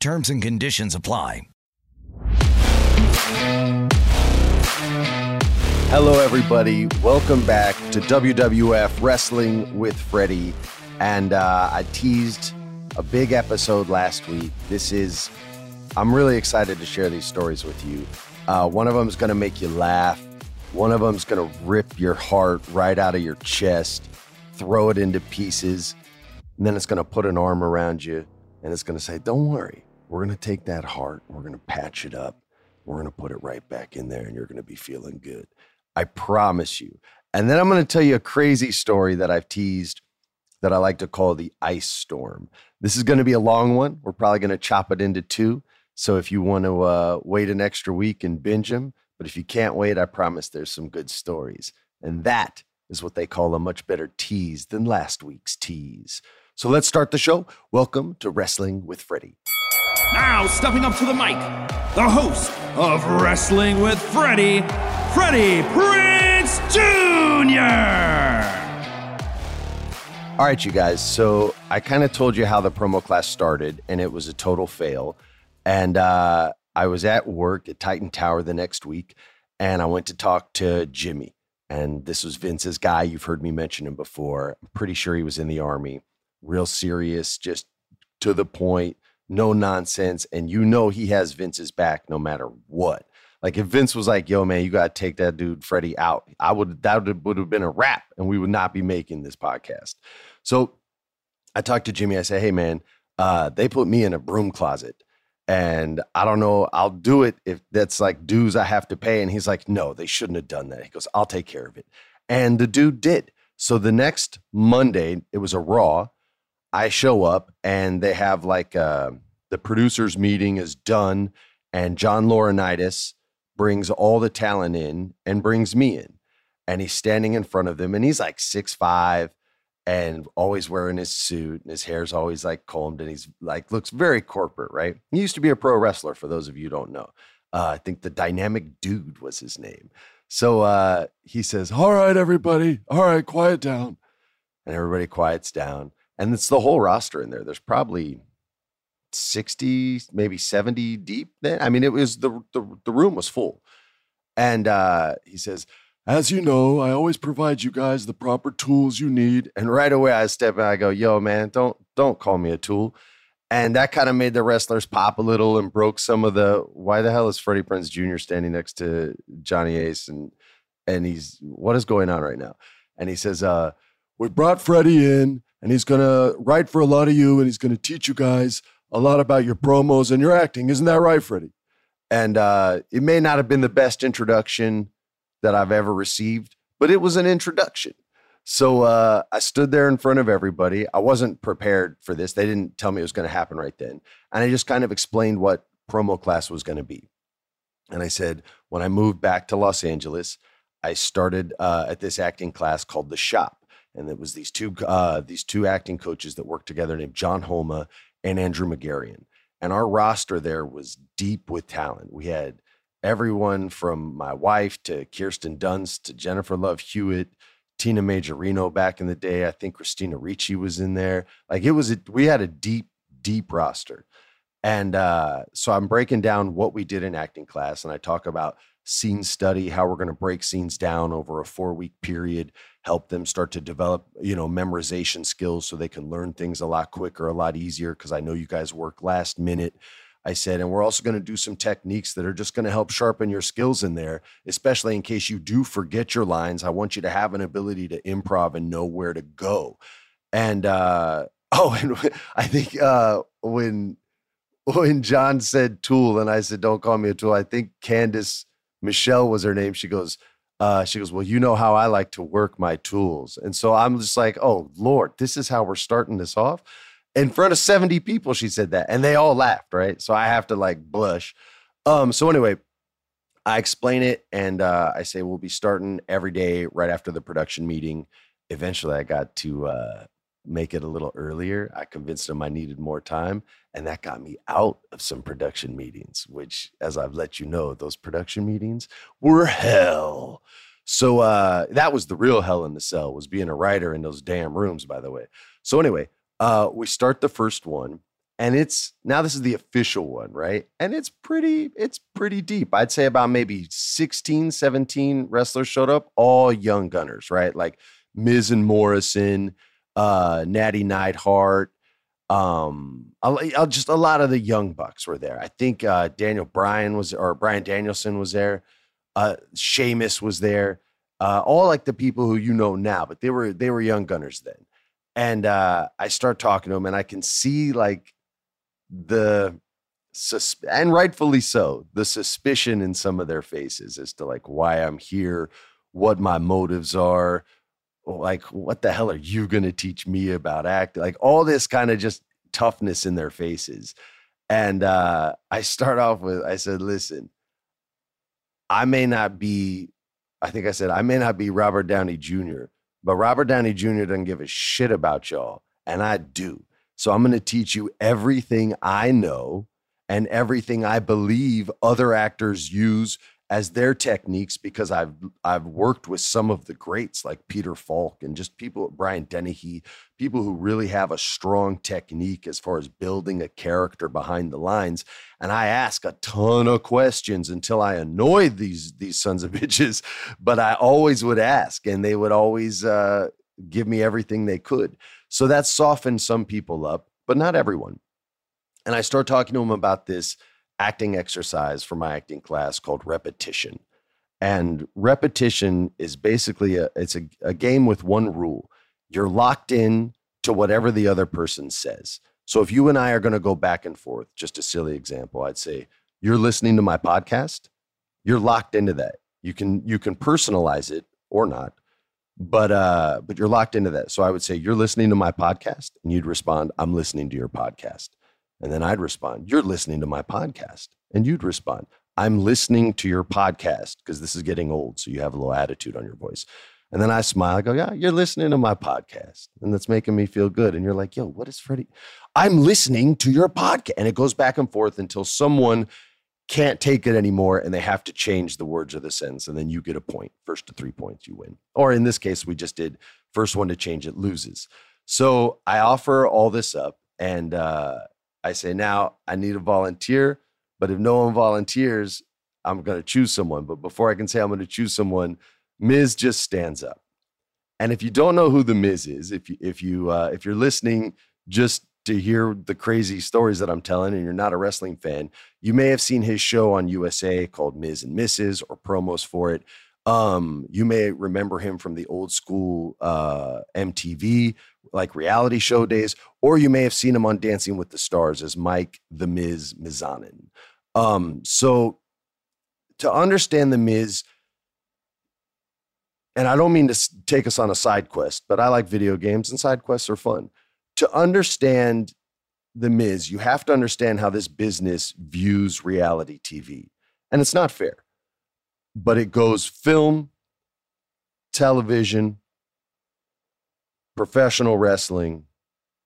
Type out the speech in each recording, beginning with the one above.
Terms and conditions apply. Hello, everybody. Welcome back to WWF Wrestling with Freddie. And uh, I teased a big episode last week. This is, I'm really excited to share these stories with you. Uh, one of them is going to make you laugh. One of them is going to rip your heart right out of your chest, throw it into pieces, and then it's going to put an arm around you and it's going to say, Don't worry, we're going to take that heart, we're going to patch it up, we're going to put it right back in there, and you're going to be feeling good. I promise you. And then I'm going to tell you a crazy story that I've teased that I like to call the ice storm. This is going to be a long one. We're probably going to chop it into two. So if you want to uh, wait an extra week and binge them, but if you can't wait, I promise there's some good stories. And that is what they call a much better tease than last week's tease. So let's start the show. Welcome to Wrestling with Freddie. Now, stepping up to the mic, the host of Wrestling with Freddie, Freddie Prinze Jr. All right, you guys. So I kind of told you how the promo class started, and it was a total fail. And uh, I was at work at Titan Tower the next week, and I went to talk to Jimmy. And this was Vince's guy. You've heard me mention him before. I'm pretty sure he was in the army. Real serious, just to the point no nonsense, and you know he has Vince's back no matter what. Like if Vince was like, "Yo, man, you got to take that dude Freddie out," I would that would have been a wrap, and we would not be making this podcast. So I talked to Jimmy. I said, "Hey, man, uh, they put me in a broom closet." And I don't know, I'll do it if that's like dues I have to pay. And he's like, no, they shouldn't have done that. He goes, I'll take care of it. And the dude did. So the next Monday, it was a Raw. I show up and they have like uh, the producers meeting is done, and John Laurinaitis brings all the talent in and brings me in, and he's standing in front of them, and he's like six five and always wearing his suit, and his hair's always like combed, and he's like looks very corporate, right? He used to be a pro wrestler. For those of you don't know, uh, I think the Dynamic Dude was his name. So uh, he says, "All right, everybody, all right, quiet down," and everybody quiets down and it's the whole roster in there. There's probably 60, maybe 70 deep then. I mean, it was the the, the room was full. And uh, he says, as you know, I always provide you guys the proper tools you need. And right away I step in, I go, yo, man, don't don't call me a tool. And that kind of made the wrestlers pop a little and broke some of the why the hell is Freddie Prinze Jr. standing next to Johnny Ace and and he's what is going on right now? And he says, uh, we brought Freddie in and he's going to write for a lot of you and he's going to teach you guys a lot about your promos and your acting. Isn't that right, Freddie? And uh, it may not have been the best introduction that I've ever received, but it was an introduction. So uh, I stood there in front of everybody. I wasn't prepared for this. They didn't tell me it was going to happen right then. And I just kind of explained what promo class was going to be. And I said, when I moved back to Los Angeles, I started uh, at this acting class called The Shop and it was these two uh, these two acting coaches that worked together named John Homa and Andrew Magarian. And our roster there was deep with talent. We had everyone from my wife to Kirsten Dunst to Jennifer Love Hewitt, Tina Majorino back in the day. I think Christina Ricci was in there. Like it was, a, we had a deep, deep roster. And uh, so I'm breaking down what we did in acting class, and I talk about scene study, how we're going to break scenes down over a four week period, help them start to develop, you know, memorization skills so they can learn things a lot quicker, a lot easier. Cause I know you guys work last minute. I said, and we're also going to do some techniques that are just going to help sharpen your skills in there, especially in case you do forget your lines. I want you to have an ability to improv and know where to go. And uh, oh, and I think uh, when when John said tool and I said, don't call me a tool, I think Candice Michelle was her name. She goes, uh, she goes, Well, you know how I like to work my tools. And so I'm just like, Oh, Lord, this is how we're starting this off. In front of 70 people, she said that. And they all laughed, right? So I have to like blush. Um, so anyway, I explain it and uh, I say we'll be starting every day right after the production meeting. Eventually, I got to uh, make it a little earlier. I convinced them I needed more time, and that got me out of some production meetings, which, as I've let you know, those production meetings were hell. So uh, that was the real hell in the cell was being a writer in those damn rooms, by the way. So anyway, uh, we start the first one, and it's now this is the official one, right? And it's pretty, it's pretty deep. I'd say about maybe 16, 17 wrestlers showed up, all young gunners, right? Like Miz and Morrison, uh, Natty Neidhart. Um, I'll, I'll just a lot of the young bucks were there. I think uh, Daniel Bryan was or Bryan Danielson was there. Uh, Sheamus was there. Uh, all like the people who you know now, but they were they were young gunners then. And uh, I start talking to them, and I can see like the and rightfully so the suspicion in some of their faces as to like why I'm here, what my motives are, like what the hell are you going to teach me about acting like all this kind of just toughness in their faces. And uh, i start off with i said listen i may not be i think i said i may not be robert downey jr but robert downey jr doesn't give a shit about y'all and i do. So i'm going to teach you everything i know and everything i believe other actors use as their techniques because I've I've worked with some of the greats like Peter Falk and just people Brian Dennehy, people who really have a strong technique as far as building a character behind the lines. And I ask a ton of questions until I annoyed these these sons of bitches, but I always would ask, and they would always uh, give me everything they could. So that softened some people up, but not everyone. And I start talking to them about this acting exercise for my acting class called repetition. And repetition is basically a it's a, a game with one rule. You're locked in to whatever the other person says. So if you and I are going to go back and forth, just a silly example, I'd say, you're listening to my podcast, you're locked into that. You can you can personalize it or not, but uh, but you're locked into that. So I would say, you're listening to my podcast, and you'd respond, I'm listening to your podcast. And then I'd respond, You're listening to my podcast. And you'd respond, I'm listening to your podcast because this is getting old. So you have a little attitude on your voice. And then I smile. I go, Yeah, you're listening to my podcast. And that's making me feel good. And you're like, Yo, what is Freddie? I'm listening to your podcast. And it goes back and forth until someone can't take it anymore and they have to change the words of the sentence. And then you get a point. First to three points, you win. Or in this case, we just did first one to change it loses. So I offer all this up. And uh, I say, now I need a volunteer, but if no one volunteers, I'm going to choose someone. But before I can say I'm going to choose someone, Miz just stands up. And if you don't know who the Miz is, if you if you uh, if you're listening just to hear the crazy stories that I'm telling, and you're not a wrestling fan, you may have seen his show on USA called Miz and Mrs. or promos for it. Um, you may remember him from the old school uh, MTV like reality show days, or you may have seen him on Dancing with the Stars as Mike the Miz Mizanin. Um, so to understand the Miz, and I don't mean to take us on a side quest, but I like video games and side quests are fun. To understand the Miz, you have to understand how this business views reality TV. And it's not fair, but it goes film, television, professional wrestling,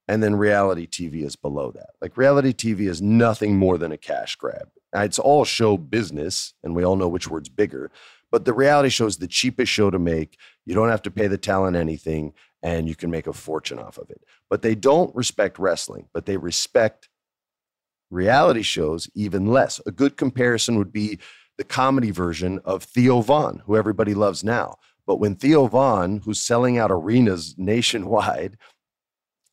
and then reality TV is below that. Like reality TV is nothing more than a cash grab. It's all show business, and we all know which word's bigger. But the reality show is the cheapest show to make. You don't have to pay the talent anything, and you can make a fortune off of it. But they don't respect wrestling, but they respect reality shows, even less. A good comparison would be the comedy version of Theo Von, who everybody loves now. But when Theo Von, who's selling out arenas nationwide,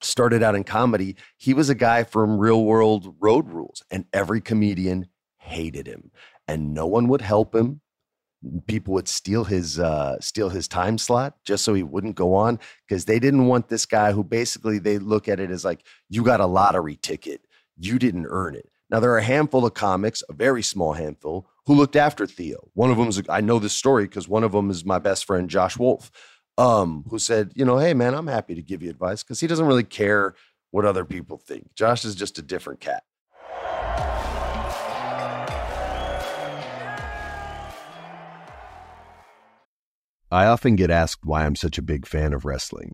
started out in comedy, he was a guy from real world road rules, and every comedian hated him, and no one would help him. People would steal his uh, steal his time slot just so he wouldn't go on because they didn't want this guy who basically they look at it as like you got a lottery ticket, you didn't earn it. Now there are a handful of comics, a very small handful, who looked after Theo. One of them is I know this story because one of them is my best friend Josh Wolf um, who said, you know, hey man, I'm happy to give you advice because he doesn't really care what other people think. Josh is just a different cat. I often get asked why I'm such a big fan of wrestling,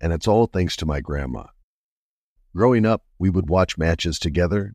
and it's all thanks to my grandma. Growing up, we would watch matches together,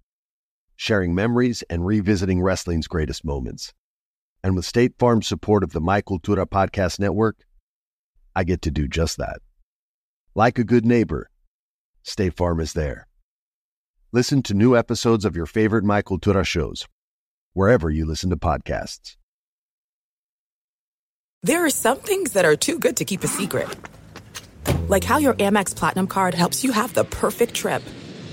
sharing memories and revisiting wrestling's greatest moments. And with State Farm's support of the My Cultura Podcast Network, I get to do just that. Like a good neighbor, State Farm is there. Listen to new episodes of your favorite My Cultura shows, wherever you listen to podcasts. There are some things that are too good to keep a secret. Like how your Amex Platinum card helps you have the perfect trip.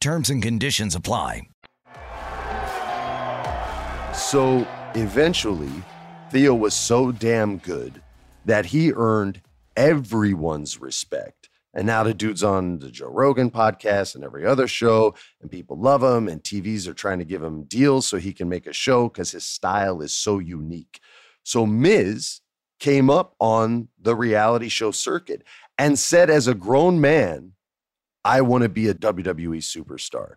Terms and conditions apply. So eventually, Theo was so damn good that he earned everyone's respect. And now the dude's on the Joe Rogan podcast and every other show, and people love him, and TVs are trying to give him deals so he can make a show because his style is so unique. So Miz came up on the reality show circuit and said, as a grown man, I want to be a WWE superstar.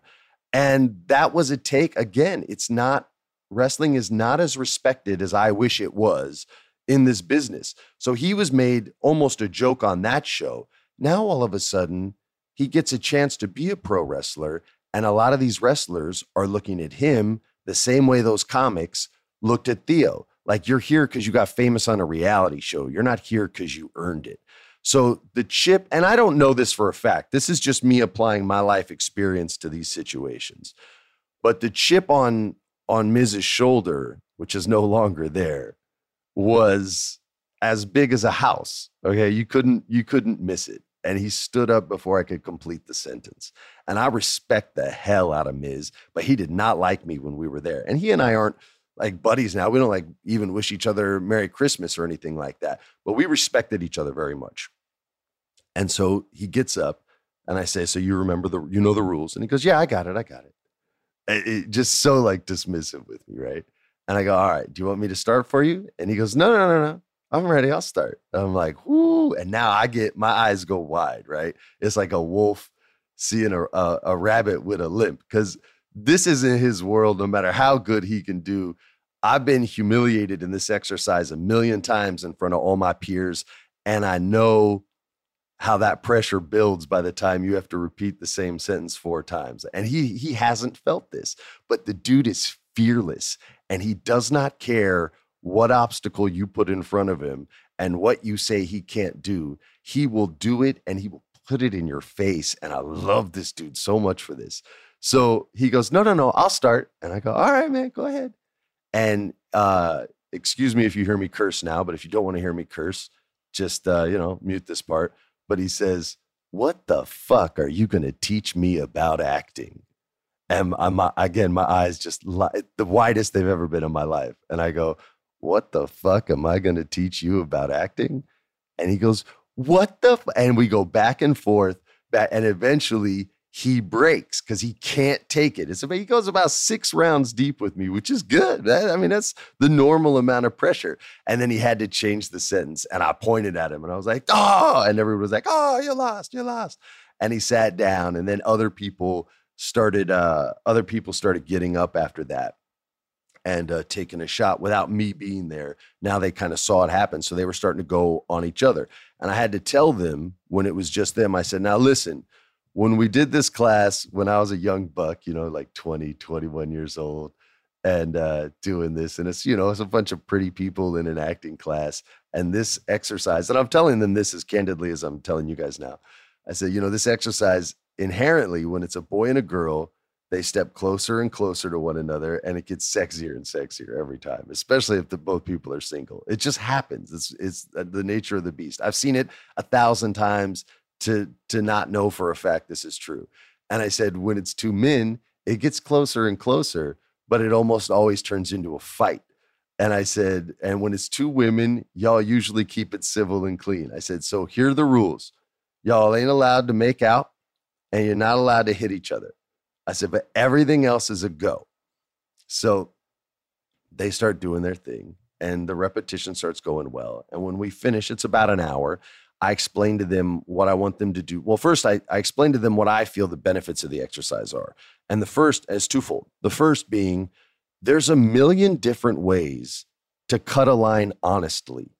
And that was a take. Again, it's not, wrestling is not as respected as I wish it was in this business. So he was made almost a joke on that show. Now, all of a sudden, he gets a chance to be a pro wrestler. And a lot of these wrestlers are looking at him the same way those comics looked at Theo. Like you're here because you got famous on a reality show. You're not here because you earned it. So the chip, and I don't know this for a fact, this is just me applying my life experience to these situations. But the chip on on Miz's shoulder, which is no longer there, was as big as a house. Okay. You couldn't you couldn't miss it. And he stood up before I could complete the sentence. And I respect the hell out of Miz, but he did not like me when we were there. And he and I aren't like buddies now. We don't like even wish each other Merry Christmas or anything like that, but we respected each other very much. And so he gets up and I say, So you remember the, you know the rules? And he goes, Yeah, I got it. I got it. it, just so like dismissive with me, right? And I go, All right, do you want me to start for you? And he goes, No, no, no, no. I'm ready. I'll start. And I'm like, Whoo. And now I get my eyes go wide, right? It's like a wolf seeing a, a, a rabbit with a limp because this isn't his world, no matter how good he can do. I've been humiliated in this exercise a million times in front of all my peers. And I know how that pressure builds by the time you have to repeat the same sentence four times. And he he hasn't felt this, but the dude is fearless and he does not care what obstacle you put in front of him and what you say he can't do. He will do it and he will put it in your face. And I love this dude so much for this. So he goes, No, no, no, I'll start. And I go, All right, man, go ahead. And uh, excuse me if you hear me curse now, but if you don't want to hear me curse, just uh, you know, mute this part. But he says, What the fuck are you gonna teach me about acting? And I'm again, my eyes just li- the widest they've ever been in my life. And I go, What the fuck am I gonna teach you about acting? And he goes, What the f-? and we go back and forth, back, and eventually he breaks because he can't take it. He goes about six rounds deep with me, which is good. I mean, that's the normal amount of pressure. And then he had to change the sentence, and I pointed at him, and I was like, "Oh!" And everyone was like, "Oh, you lost, you lost." And he sat down, and then other people started. Uh, other people started getting up after that and uh, taking a shot without me being there. Now they kind of saw it happen, so they were starting to go on each other. And I had to tell them when it was just them. I said, "Now listen." When we did this class when I was a young buck, you know, like 20, 21 years old, and uh, doing this, and it's, you know, it's a bunch of pretty people in an acting class. And this exercise, and I'm telling them this as candidly as I'm telling you guys now. I said, you know, this exercise inherently, when it's a boy and a girl, they step closer and closer to one another, and it gets sexier and sexier every time, especially if the both people are single. It just happens. It's it's the nature of the beast. I've seen it a thousand times to to not know for a fact this is true. And I said, when it's two men, it gets closer and closer, but it almost always turns into a fight. And I said, and when it's two women, y'all usually keep it civil and clean. I said, so here are the rules. Y'all ain't allowed to make out and you're not allowed to hit each other. I said, but everything else is a go. So they start doing their thing and the repetition starts going well. And when we finish, it's about an hour. I explain to them what I want them to do. Well, first, I, I explain to them what I feel the benefits of the exercise are. And the first is twofold. The first being there's a million different ways to cut a line honestly,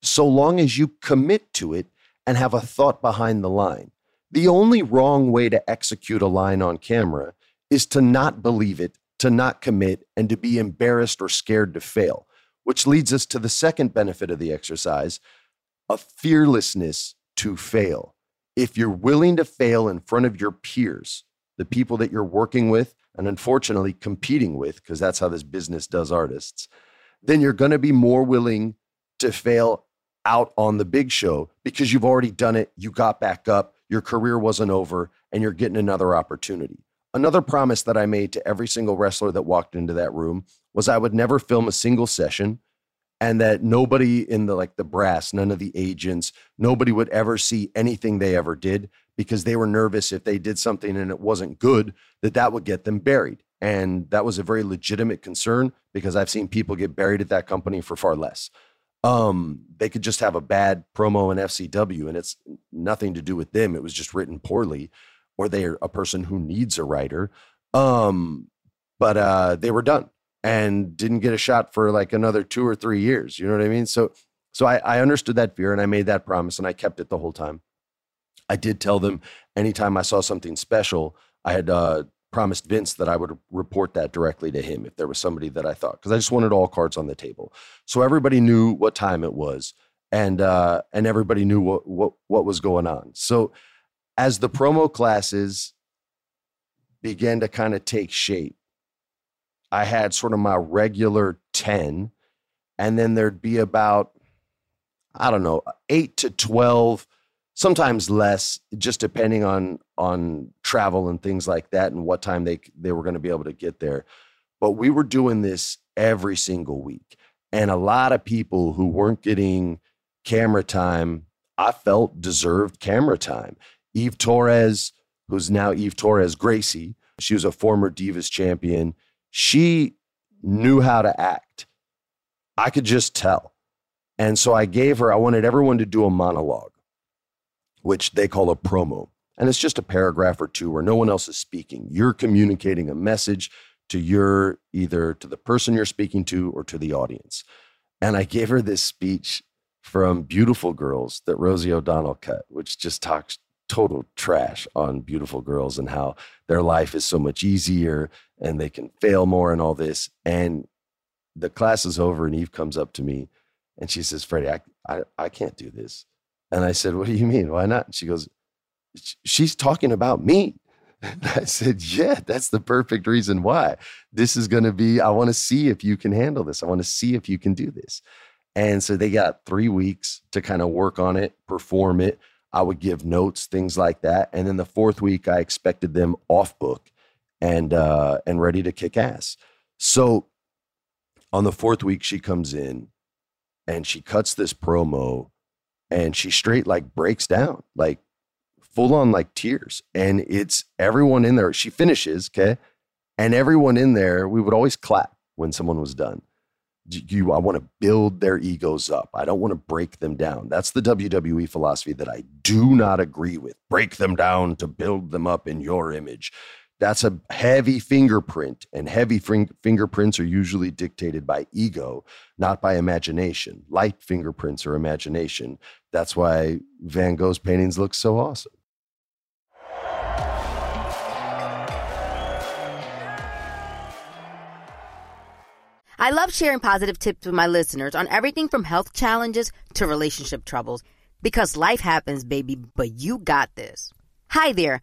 so long as you commit to it and have a thought behind the line. The only wrong way to execute a line on camera is to not believe it, to not commit, and to be embarrassed or scared to fail, which leads us to the second benefit of the exercise, a fearlessness to fail. If you're willing to fail in front of your peers, the people that you're working with, and unfortunately competing with, because that's how this business does artists, then you're going to be more willing to fail out on the big show because you've already done it. You got back up, your career wasn't over, and you're getting another opportunity. Another promise that I made to every single wrestler that walked into that room was I would never film a single session and that nobody in the like the brass, none of the agents, nobody would ever see anything they ever did because they were nervous if they did something and it wasn't good that that would get them buried. And that was a very legitimate concern because I've seen people get buried at that company for far less. Um, they could just have a bad promo in FCW and it's nothing to do with them. It was just written poorly, or they are a person who needs a writer. Um, but uh, they were done and didn't get a shot for like another two or three years. You know what I mean? So, so I, I understood that fear and I made that promise and I kept it the whole time. I did tell them anytime I saw something special, I had uh, promised Vince that I would report that directly to him if there was somebody that I thought, because I just wanted all cards on the table. So everybody knew what time it was and uh, and everybody knew what, what what was going on. So as the promo classes began to kind of take shape, I had sort of my regular 10, and then there'd be about, I don't know, eight to 12, sometimes less, just depending on on travel and things like that and what time they they were going to be able to get there. But we were doing this every single week. And a lot of people who weren't getting camera time, I felt deserved camera time. Eve Torres, who's now Eve Torres Gracie, she was a former Divas champion she knew how to act. I could just tell. And so I gave her, I wanted everyone to do a monologue, which they call a promo. And it's just a paragraph or two where no one else is speaking. You're communicating a message to your either to the person you're speaking to or to the audience. And I gave her this speech from Beautiful Girls that Rosie O'Donnell cut, which just talks total trash on beautiful girls and how their life is so much easier and they can fail more and all this. And the class is over, and Eve comes up to me and she says, Freddie, I, I, I can't do this. And I said, What do you mean? Why not? And she goes, she's talking about me. And I said, Yeah, that's the perfect reason why. This is going to be, I want to see if you can handle this. I want to see if you can do this. And so they got three weeks to kind of work on it, perform it. I would give notes, things like that. And then the fourth week, I expected them off book and uh, and ready to kick ass. So on the fourth week, she comes in and she cuts this promo and she straight like breaks down, like full on like tears. And it's everyone in there. She finishes, okay? And everyone in there, we would always clap when someone was done. You, I want to build their egos up. I don't want to break them down. That's the WWE philosophy that I do not agree with. Break them down to build them up in your image that's a heavy fingerprint and heavy fing- fingerprints are usually dictated by ego not by imagination light fingerprints are imagination that's why van gogh's paintings look so awesome I love sharing positive tips with my listeners on everything from health challenges to relationship troubles because life happens, baby, but you got this. Hi there.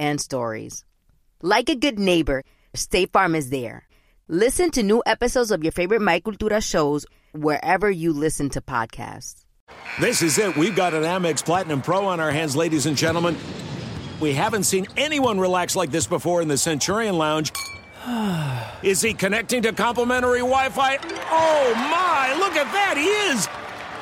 and stories. Like a good neighbor, State Farm is there. Listen to new episodes of your favorite My Cultura shows wherever you listen to podcasts. This is it. We've got an Amex Platinum Pro on our hands, ladies and gentlemen. We haven't seen anyone relax like this before in the Centurion Lounge. Is he connecting to complimentary Wi Fi? Oh my, look at that! He is!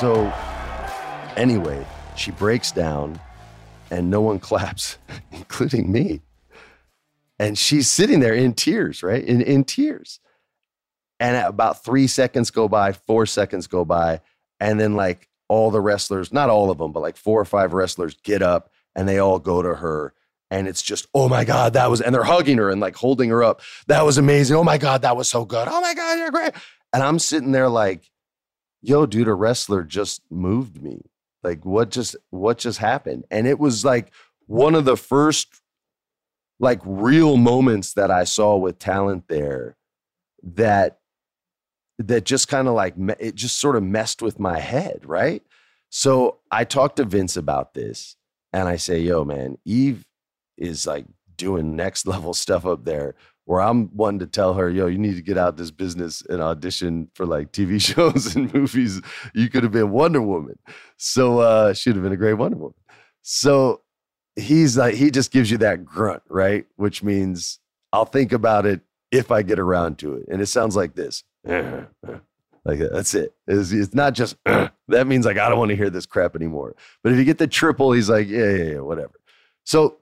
So, anyway, she breaks down and no one claps, including me. And she's sitting there in tears, right? In, in tears. And about three seconds go by, four seconds go by. And then, like, all the wrestlers, not all of them, but like four or five wrestlers get up and they all go to her. And it's just, oh my God, that was, and they're hugging her and like holding her up. That was amazing. Oh my God, that was so good. Oh my God, you're great. And I'm sitting there like, yo, dude, a wrestler just moved me. Like, what just, what just happened? And it was like one of the first, like, real moments that I saw with talent there that that just kind of like it just sort of messed with my head, right? So I talked to Vince about this and I say, yo, man, Eve is like doing next level stuff up there where I'm one to tell her, yo, you need to get out this business and audition for like TV shows and movies. You could have been Wonder Woman. So uh she'd have been a great Wonder Woman. So he's like, he just gives you that grunt, right? Which means I'll think about it if I get around to it. And it sounds like this. Like that's it. It's, it's not just that means like I don't want to hear this crap anymore. But if you get the triple, he's like, yeah, yeah, yeah, whatever. So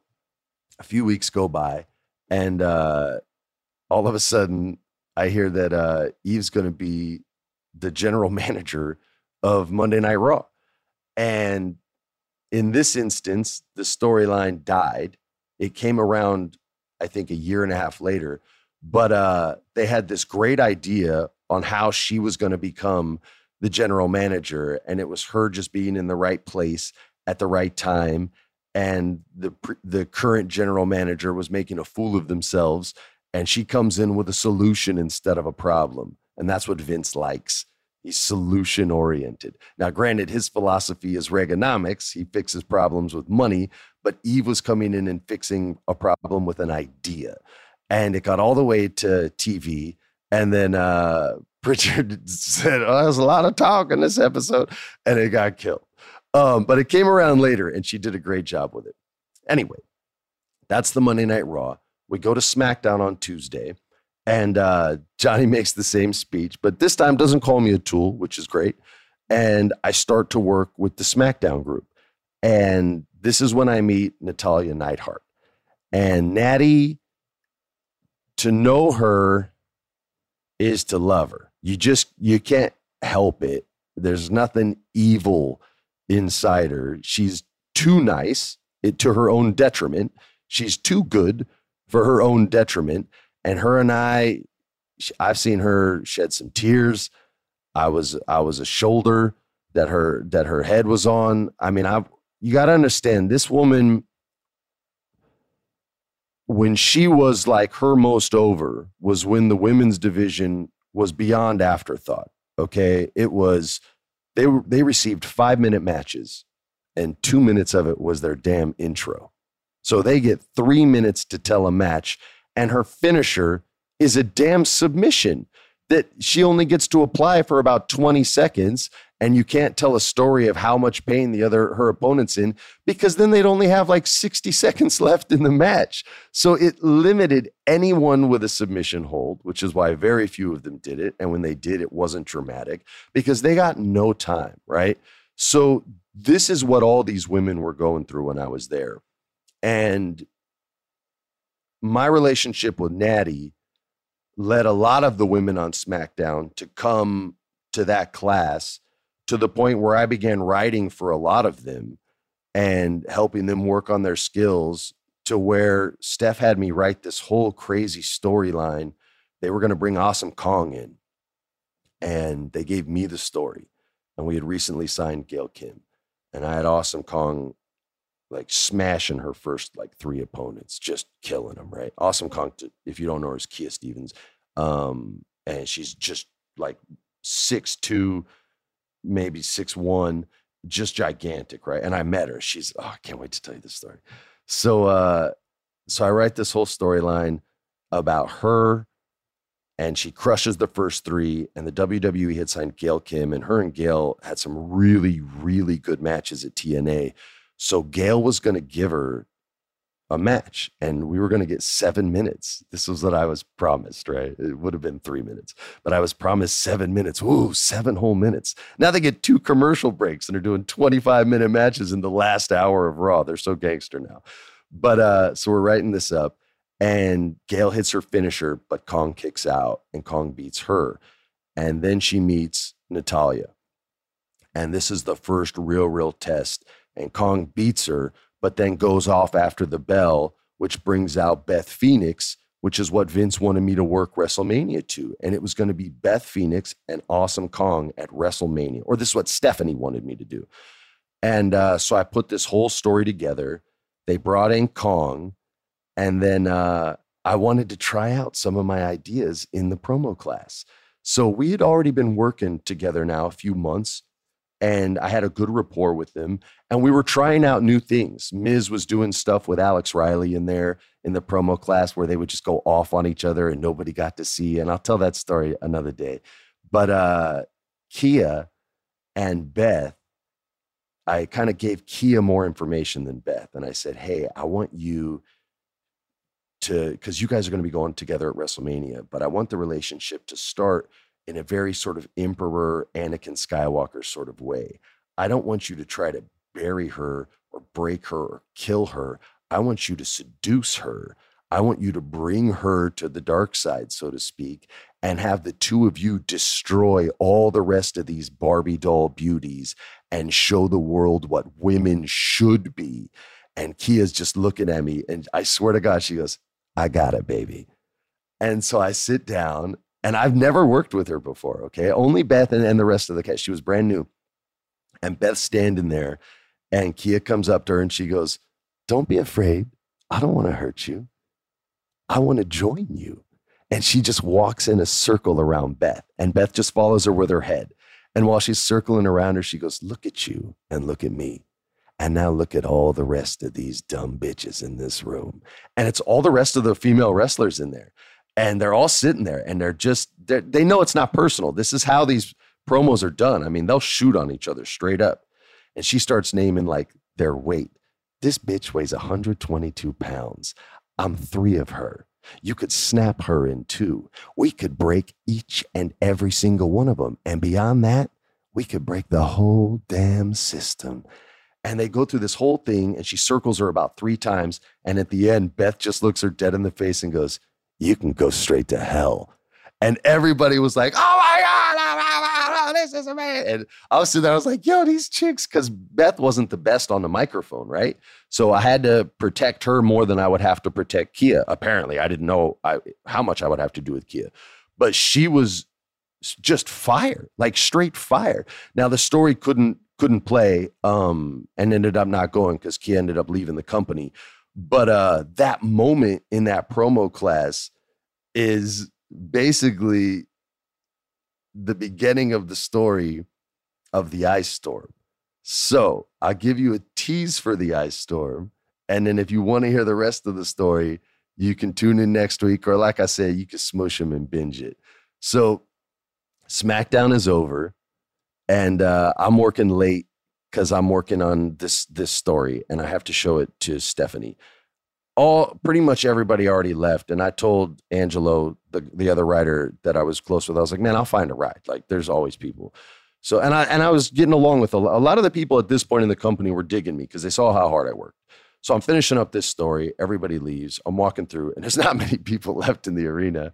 a few weeks go by, and uh, all of a sudden I hear that uh, Eve's going to be the general manager of Monday Night Raw, and in this instance, the storyline died. It came around, I think, a year and a half later. But uh, they had this great idea on how she was going to become the general manager, and it was her just being in the right place at the right time. And the the current general manager was making a fool of themselves, and she comes in with a solution instead of a problem, and that's what Vince likes. He's solution oriented. Now, granted, his philosophy is Reaganomics. He fixes problems with money, but Eve was coming in and fixing a problem with an idea. And it got all the way to TV. And then uh, Prichard said, Oh, there's a lot of talk in this episode. And it got killed. Um, but it came around later and she did a great job with it. Anyway, that's the Monday Night Raw. We go to SmackDown on Tuesday. And uh, Johnny makes the same speech, but this time doesn't call me a tool, which is great. And I start to work with the SmackDown group. And this is when I meet Natalya Neidhart. And Natty, to know her is to love her. You just, you can't help it. There's nothing evil inside her. She's too nice it, to her own detriment. She's too good for her own detriment. And her and I, I've seen her shed some tears. I was I was a shoulder that her that her head was on. I mean, I you got to understand this woman when she was like her most over was when the women's division was beyond afterthought. Okay, it was they they received five minute matches, and two minutes of it was their damn intro. So they get three minutes to tell a match, and her finisher is a damn submission that she only gets to apply for about 20 seconds and you can't tell a story of how much pain the other her opponent's in because then they'd only have like 60 seconds left in the match. So it limited anyone with a submission hold which is why very few of them did it and when they did it wasn't dramatic because they got no time right? So this is what all these women were going through when i was there and my relationship with natty led a lot of the women on SmackDown to come to that class to the point where I began writing for a lot of them and helping them work on their skills to where Steph had me write this whole crazy storyline. They were going to bring Awesome Kong in and they gave me the story. And we had recently signed Gail Kim and I had Awesome Kong like smashing her first like three opponents, just killing them, right? Awesome Kong, if you don't know her, is Kia Stevens. Um, and she's just like six two, maybe six one, just gigantic, right? And I met her. She's oh, I can't wait to tell you this story. So uh, so I write this whole storyline about her and she crushes the first three. And the WWE had signed Gail Kim, and her and Gail had some really, really good matches at TNA. So Gail was going to give her a match and we were going to get seven minutes. This was what I was promised, right? It would have been three minutes, but I was promised seven minutes. Ooh, seven whole minutes. Now they get two commercial breaks and they're doing 25 minute matches in the last hour of Raw. They're so gangster now. But uh, so we're writing this up and Gail hits her finisher, but Kong kicks out and Kong beats her. And then she meets Natalya. And this is the first real, real test and Kong beats her, but then goes off after the bell, which brings out Beth Phoenix, which is what Vince wanted me to work WrestleMania to. And it was going to be Beth Phoenix and Awesome Kong at WrestleMania, or this is what Stephanie wanted me to do. And uh, so I put this whole story together. They brought in Kong, and then uh, I wanted to try out some of my ideas in the promo class. So we had already been working together now a few months and I had a good rapport with them. And we were trying out new things. Miz was doing stuff with Alex Riley in there in the promo class where they would just go off on each other and nobody got to see. And I'll tell that story another day. But uh, Kia and Beth, I kind of gave Kia more information than Beth. And I said, hey, I want you to, because you guys are going to be going together at WrestleMania, but I want the relationship to start in a very sort of emperor Anakin Skywalker sort of way. I don't want you to try to bury her or break her or kill her. I want you to seduce her. I want you to bring her to the dark side, so to speak, and have the two of you destroy all the rest of these Barbie doll beauties and show the world what women should be. And Kia's just looking at me, and I swear to God, she goes, I got it, baby. And so I sit down and I've never worked with her before. Okay. Only Beth and, and the rest of the cast. She was brand new. And Beth's standing there, and Kia comes up to her and she goes, Don't be afraid. I don't want to hurt you. I want to join you. And she just walks in a circle around Beth, and Beth just follows her with her head. And while she's circling around her, she goes, Look at you and look at me. And now look at all the rest of these dumb bitches in this room. And it's all the rest of the female wrestlers in there. And they're all sitting there and they're just, they're, they know it's not personal. This is how these promos are done. I mean, they'll shoot on each other straight up. And she starts naming like their weight. This bitch weighs 122 pounds. I'm three of her. You could snap her in two. We could break each and every single one of them. And beyond that, we could break the whole damn system. And they go through this whole thing, and she circles her about three times. And at the end, Beth just looks her dead in the face and goes, You can go straight to hell. And everybody was like, Oh my God, this is amazing. And I was sitting there, I was like, Yo, these chicks, because Beth wasn't the best on the microphone, right? So I had to protect her more than I would have to protect Kia. Apparently, I didn't know I, how much I would have to do with Kia. But she was just fire, like straight fire. Now the story couldn't couldn't play um and ended up not going because Kia ended up leaving the company. But uh that moment in that promo class is basically the beginning of the story of the ice storm. So I'll give you a tease for the ice storm. And then if you want to hear the rest of the story, you can tune in next week. Or like I said, you can smush them and binge it. So SmackDown is over, and uh, I'm working late because I'm working on this this story, and I have to show it to Stephanie. All pretty much everybody already left, and I told Angelo, the the other writer that I was close with, I was like, "Man, I'll find a ride. Like, there's always people." So, and I and I was getting along with a, a lot of the people at this point in the company were digging me because they saw how hard I worked. So I'm finishing up this story. Everybody leaves. I'm walking through, and there's not many people left in the arena.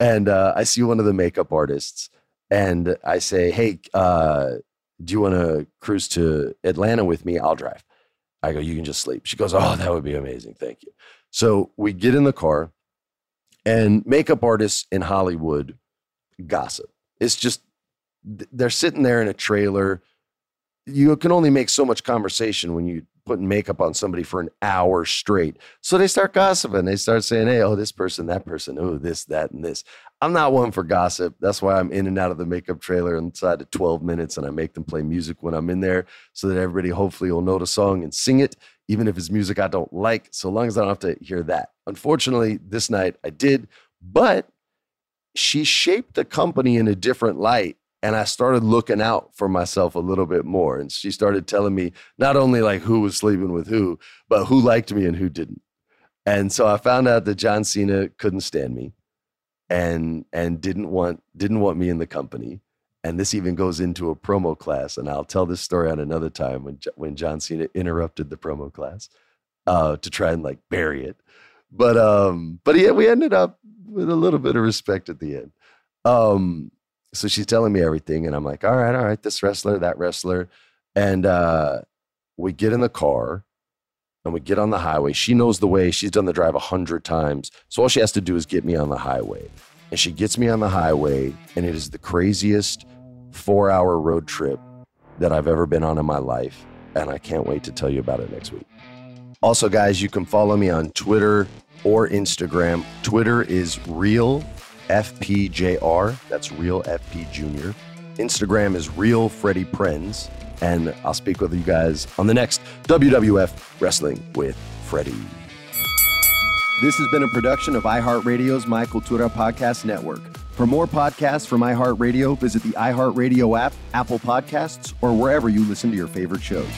And uh, I see one of the makeup artists, and I say, "Hey, uh, do you want to cruise to Atlanta with me? I'll drive." I go, "You can just sleep." She goes, "Oh, that would be amazing. Thank you." So we get in the car, and makeup artists in Hollywood gossip. It's just they're sitting there in a trailer. You can only make so much conversation when you putting makeup on somebody for an hour straight. So they start gossiping. They start saying, "Hey, oh, this person, that person, oh, this, that, and this." I'm not one for gossip. That's why I'm in and out of the makeup trailer inside of 12 minutes, and I make them play music when I'm in there, so that everybody hopefully will know the song and sing it, even if it's music I don't like. So long as I don't have to hear that. Unfortunately, this night I did, but she shaped the company in a different light and I started looking out for myself a little bit more. And she started telling me not only like who was sleeping with who, but who liked me and who didn't. And so I found out that John Cena couldn't stand me and and didn't want didn't want me in the company. And this even goes into a promo class, and I'll tell this story on another time when when John Cena interrupted the promo class uh, to try and like bury it. But um, but yeah, we ended up with a little bit of respect at the end. Um, so she's telling me everything, and I'm like, all right, all right, this wrestler, that wrestler, and uh, we get in the car and we get on the highway. She knows the way. She's done the drive a hundred times, so all she has to do is get me on the highway, and she gets me on the highway, and it is the craziest four-hour road trip that I've ever been on in my life, and I can't wait to tell you about it next week. Also, guys, you can follow me on Twitter or Instagram. Twitter is real FPJR. That's Real FP Jr. Instagram is Real Freddie Prinze. And I'll speak with you guys on the next WWF Wrestling with Freddie. This has been a production of iHeartRadio's My Cultura Podcast Network. For more podcasts from iHeartRadio, visit the iHeartRadio app, Apple Podcasts, or wherever you listen to your favorite shows.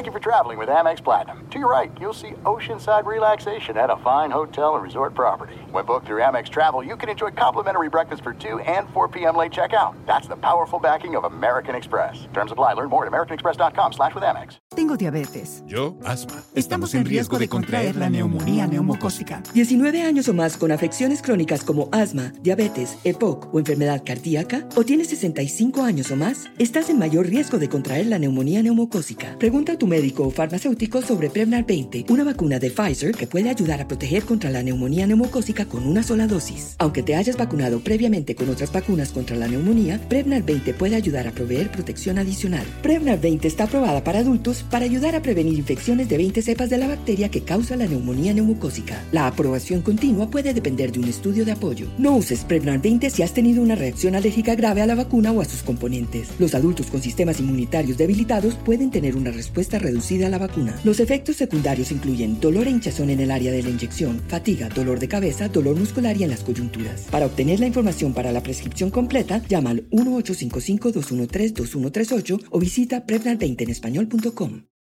Thank you for traveling with Amex Platinum. To your right, you'll see oceanside relaxation at a fine hotel and resort property. When booked through Amex Travel, you can enjoy complimentary breakfast for 2 and 4 p.m. late checkout. That's the powerful backing of American Express. Terms apply. Learn more at americanexpress.com slash with Amex. Tengo diabetes. Yo, asma. Estamos en riesgo de contraer la neumonía neumocócica. 19 años o más con afecciones crónicas como asma, diabetes, EPOC o enfermedad cardíaca, o tienes 65 años o más, estás en mayor riesgo de contraer la neumonía neumocócica. Pregunta a tu médico o farmacéutico sobre Prevnar 20, una vacuna de Pfizer que puede ayudar a proteger contra la neumonía neumocócica con una sola dosis. Aunque te hayas vacunado previamente con otras vacunas contra la neumonía, Prevnar 20 puede ayudar a proveer protección adicional. Prevnar 20 está aprobada para adultos para ayudar a prevenir infecciones de 20 cepas de la bacteria que causa la neumonía neumocócica. La aprobación continua puede depender de un estudio de apoyo. No uses Prevnar 20 si has tenido una reacción alérgica grave a la vacuna o a sus componentes. Los adultos con sistemas inmunitarios debilitados pueden tener una respuesta reducida a la vacuna. Los efectos secundarios incluyen dolor e hinchazón en el área de la inyección, fatiga, dolor de cabeza, dolor muscular y en las coyunturas. Para obtener la información para la prescripción completa, llama al 1-855-213-2138 o visita Prevnar20 en español.com.